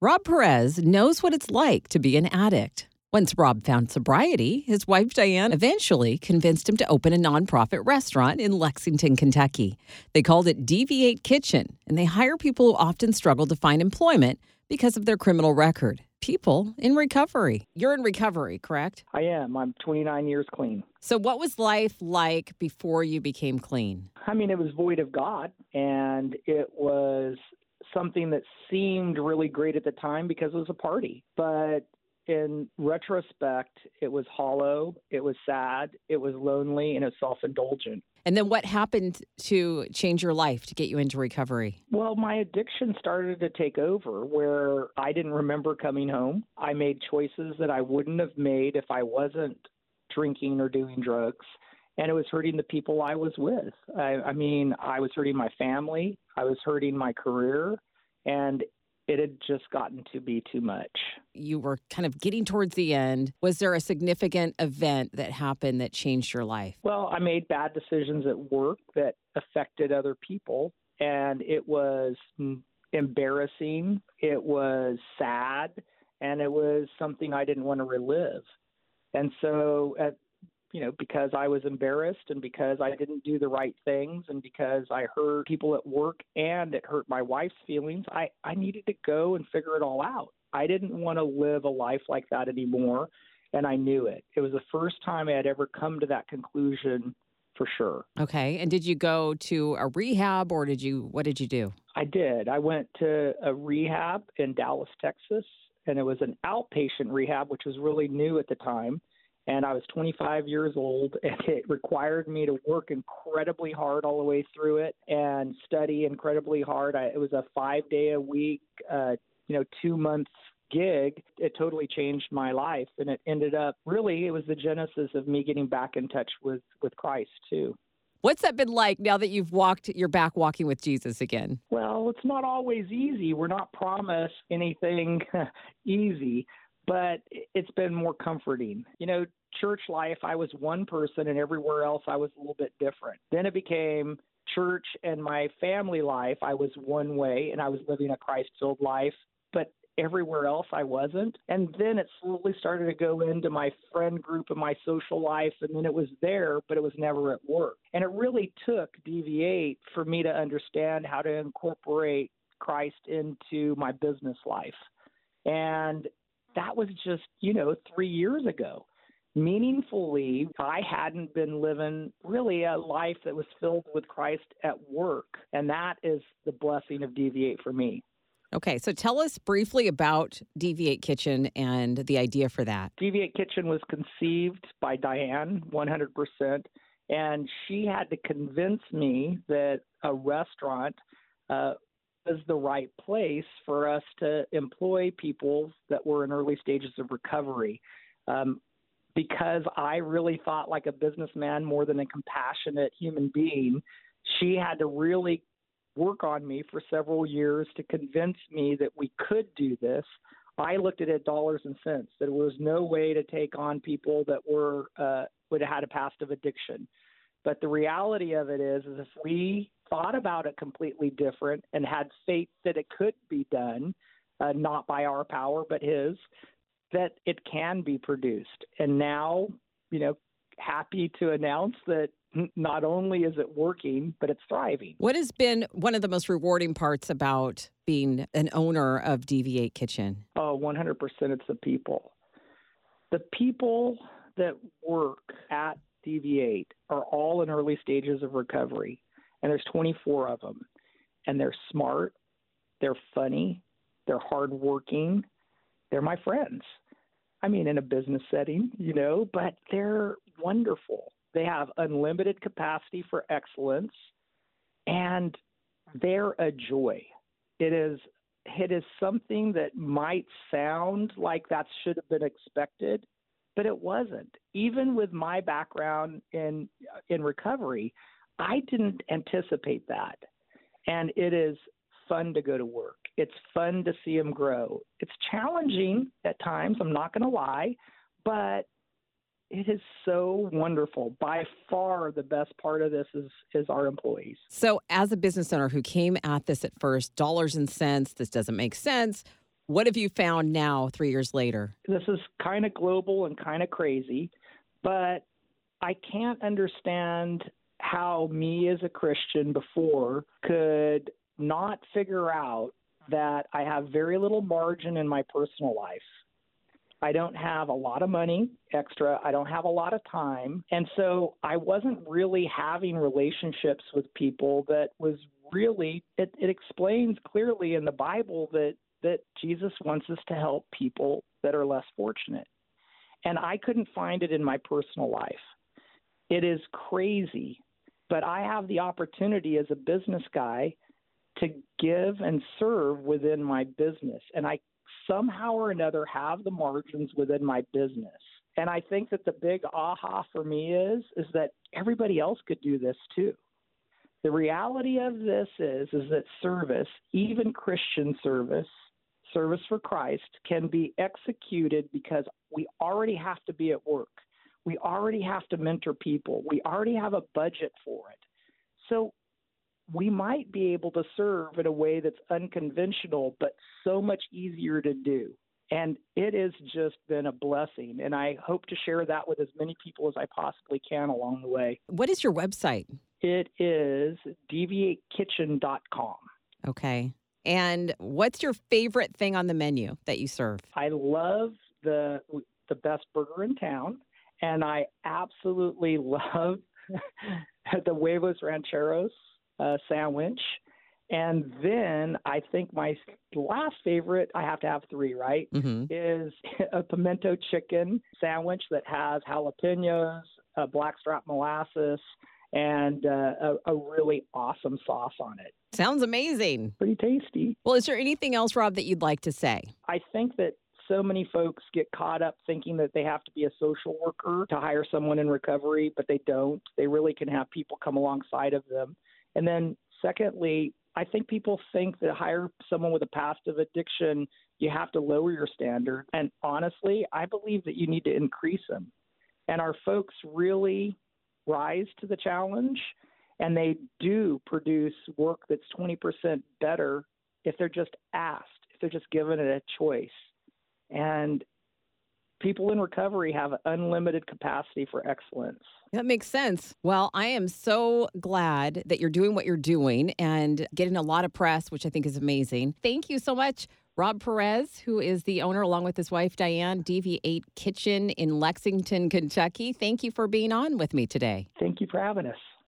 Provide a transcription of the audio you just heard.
Rob Perez knows what it's like to be an addict. Once Rob found sobriety, his wife Diane eventually convinced him to open a nonprofit restaurant in Lexington, Kentucky. They called it DV8 Kitchen, and they hire people who often struggle to find employment because of their criminal record. People in recovery. You're in recovery, correct? I am. I'm 29 years clean. So, what was life like before you became clean? I mean, it was void of God, and it was something that seemed really great at the time because it was a party. But in retrospect, it was hollow, it was sad, it was lonely, and it was self indulgent. And then what happened to change your life to get you into recovery? Well, my addiction started to take over where I didn't remember coming home. I made choices that I wouldn't have made if I wasn't drinking or doing drugs. And it was hurting the people I was with. I, I mean, I was hurting my family, I was hurting my career, and it had just gotten to be too much. You were kind of getting towards the end. Was there a significant event that happened that changed your life? Well, I made bad decisions at work that affected other people, and it was embarrassing, it was sad, and it was something I didn't want to relive. And so at you know, because I was embarrassed and because I didn't do the right things and because I hurt people at work and it hurt my wife's feelings, I, I needed to go and figure it all out. I didn't want to live a life like that anymore, and I knew it. It was the first time I had ever come to that conclusion for sure. Okay. And did you go to a rehab or did you, what did you do? I did. I went to a rehab in Dallas, Texas, and it was an outpatient rehab, which was really new at the time and I was 25 years old, and it required me to work incredibly hard all the way through it and study incredibly hard. I, it was a five day a week, uh, you know, two months gig. It totally changed my life, and it ended up really it was the genesis of me getting back in touch with with Christ too. What's that been like now that you've walked, you're back walking with Jesus again? Well, it's not always easy. We're not promised anything easy, but it's been more comforting. You know, church life, I was one person, and everywhere else, I was a little bit different. Then it became church and my family life, I was one way, and I was living a Christ filled life. But everywhere else I wasn't. And then it slowly started to go into my friend group and my social life. And then it was there, but it was never at work. And it really took DV8 for me to understand how to incorporate Christ into my business life. And that was just, you know, three years ago meaningfully, I hadn't been living really a life that was filled with Christ at work. And that is the blessing of DV8 for me. Okay, so tell us briefly about DV8 Kitchen and the idea for that. DV8 Kitchen was conceived by Diane 100%, and she had to convince me that a restaurant uh, was the right place for us to employ people that were in early stages of recovery. Um, because I really thought like a businessman more than a compassionate human being, she had to really work on me for several years to convince me that we could do this. I looked at it dollars and cents. That there was no way to take on people that were uh, would have had a past of addiction. But the reality of it is, is if we thought about it completely different and had faith that it could be done, uh, not by our power but His, that it can be produced. And now, you know, happy to announce that not only is it working, but it's thriving. What has been one of the most rewarding parts about being an owner of DV8 Kitchen? Oh, 100% it's the people. The people that work at DV8 are all in early stages of recovery, and there's 24 of them. And they're smart, they're funny, they're hardworking, they're my friends. I mean, in a business setting, you know, but they're wonderful. They have unlimited capacity for excellence, and they're a joy. It is it is something that might sound like that should have been expected, but it wasn't. Even with my background in in recovery, I didn't anticipate that. And it is fun to go to work. It's fun to see them grow. It's challenging at times, I'm not going to lie, but it is so wonderful. By far, the best part of this is is our employees. So, as a business owner who came at this at first, dollars and cents, this doesn't make sense. What have you found now, three years later? This is kind of global and kind of crazy, but I can't understand how me as a Christian before could not figure out that I have very little margin in my personal life. I don't have a lot of money extra. I don't have a lot of time. And so I wasn't really having relationships with people that was really, it, it explains clearly in the Bible that, that Jesus wants us to help people that are less fortunate. And I couldn't find it in my personal life. It is crazy, but I have the opportunity as a business guy to give and serve within my business. And I somehow or another have the margins within my business. And I think that the big aha for me is is that everybody else could do this too. The reality of this is is that service, even Christian service, service for Christ can be executed because we already have to be at work. We already have to mentor people. We already have a budget for it. So we might be able to serve in a way that's unconventional, but so much easier to do. And it has just been a blessing. And I hope to share that with as many people as I possibly can along the way. What is your website? It is dv8kitchen.com. Okay. And what's your favorite thing on the menu that you serve? I love the the best burger in town, and I absolutely love the huevos rancheros uh, sandwich. And then I think my last favorite, I have to have three, right? Mm-hmm. Is a pimento chicken sandwich that has jalapenos, uh, blackstrap molasses, and uh, a, a really awesome sauce on it. Sounds amazing. Pretty tasty. Well, is there anything else, Rob, that you'd like to say? I think that so many folks get caught up thinking that they have to be a social worker to hire someone in recovery, but they don't. They really can have people come alongside of them and then, secondly, I think people think that hire someone with a past of addiction, you have to lower your standard. And honestly, I believe that you need to increase them. And our folks really rise to the challenge and they do produce work that's 20% better if they're just asked, if they're just given it a choice. And people in recovery have unlimited capacity for excellence. That makes sense. Well, I am so glad that you're doing what you're doing and getting a lot of press, which I think is amazing. Thank you so much. Rob Perez, who is the owner along with his wife Diane, DV8 Kitchen in Lexington, Kentucky. Thank you for being on with me today. Thank you for having us.